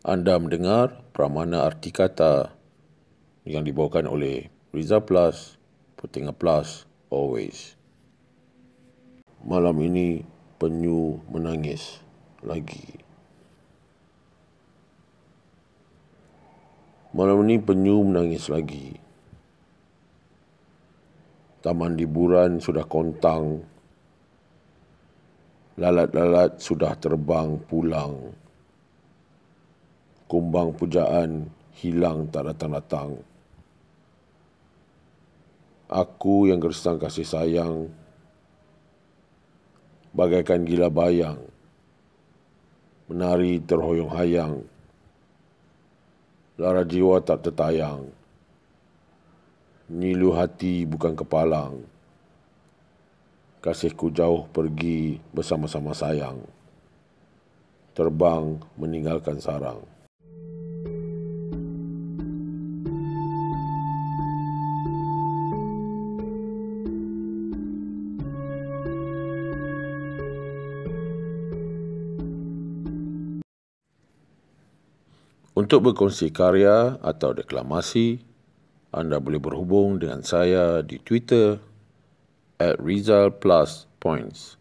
Anda mendengar Pramana Arti Kata yang dibawakan oleh Riza Plus, Putinga Plus, Always. Malam ini penyu menangis lagi. Malam ini penyu menangis lagi. Taman liburan sudah kontang. Lalat-lalat sudah terbang pulang. Kumbang pujaan hilang tak datang-datang. Aku yang gersang kasih sayang bagaikan gila bayang menari terhoyong-hayang lara jiwa tak tertayang. Nilu hati bukan kepalang. Kasihku jauh pergi bersama-sama sayang. Terbang meninggalkan sarang. Untuk berkongsi karya atau deklamasi, anda boleh berhubung dengan saya di Twitter at Rizal Plus Points.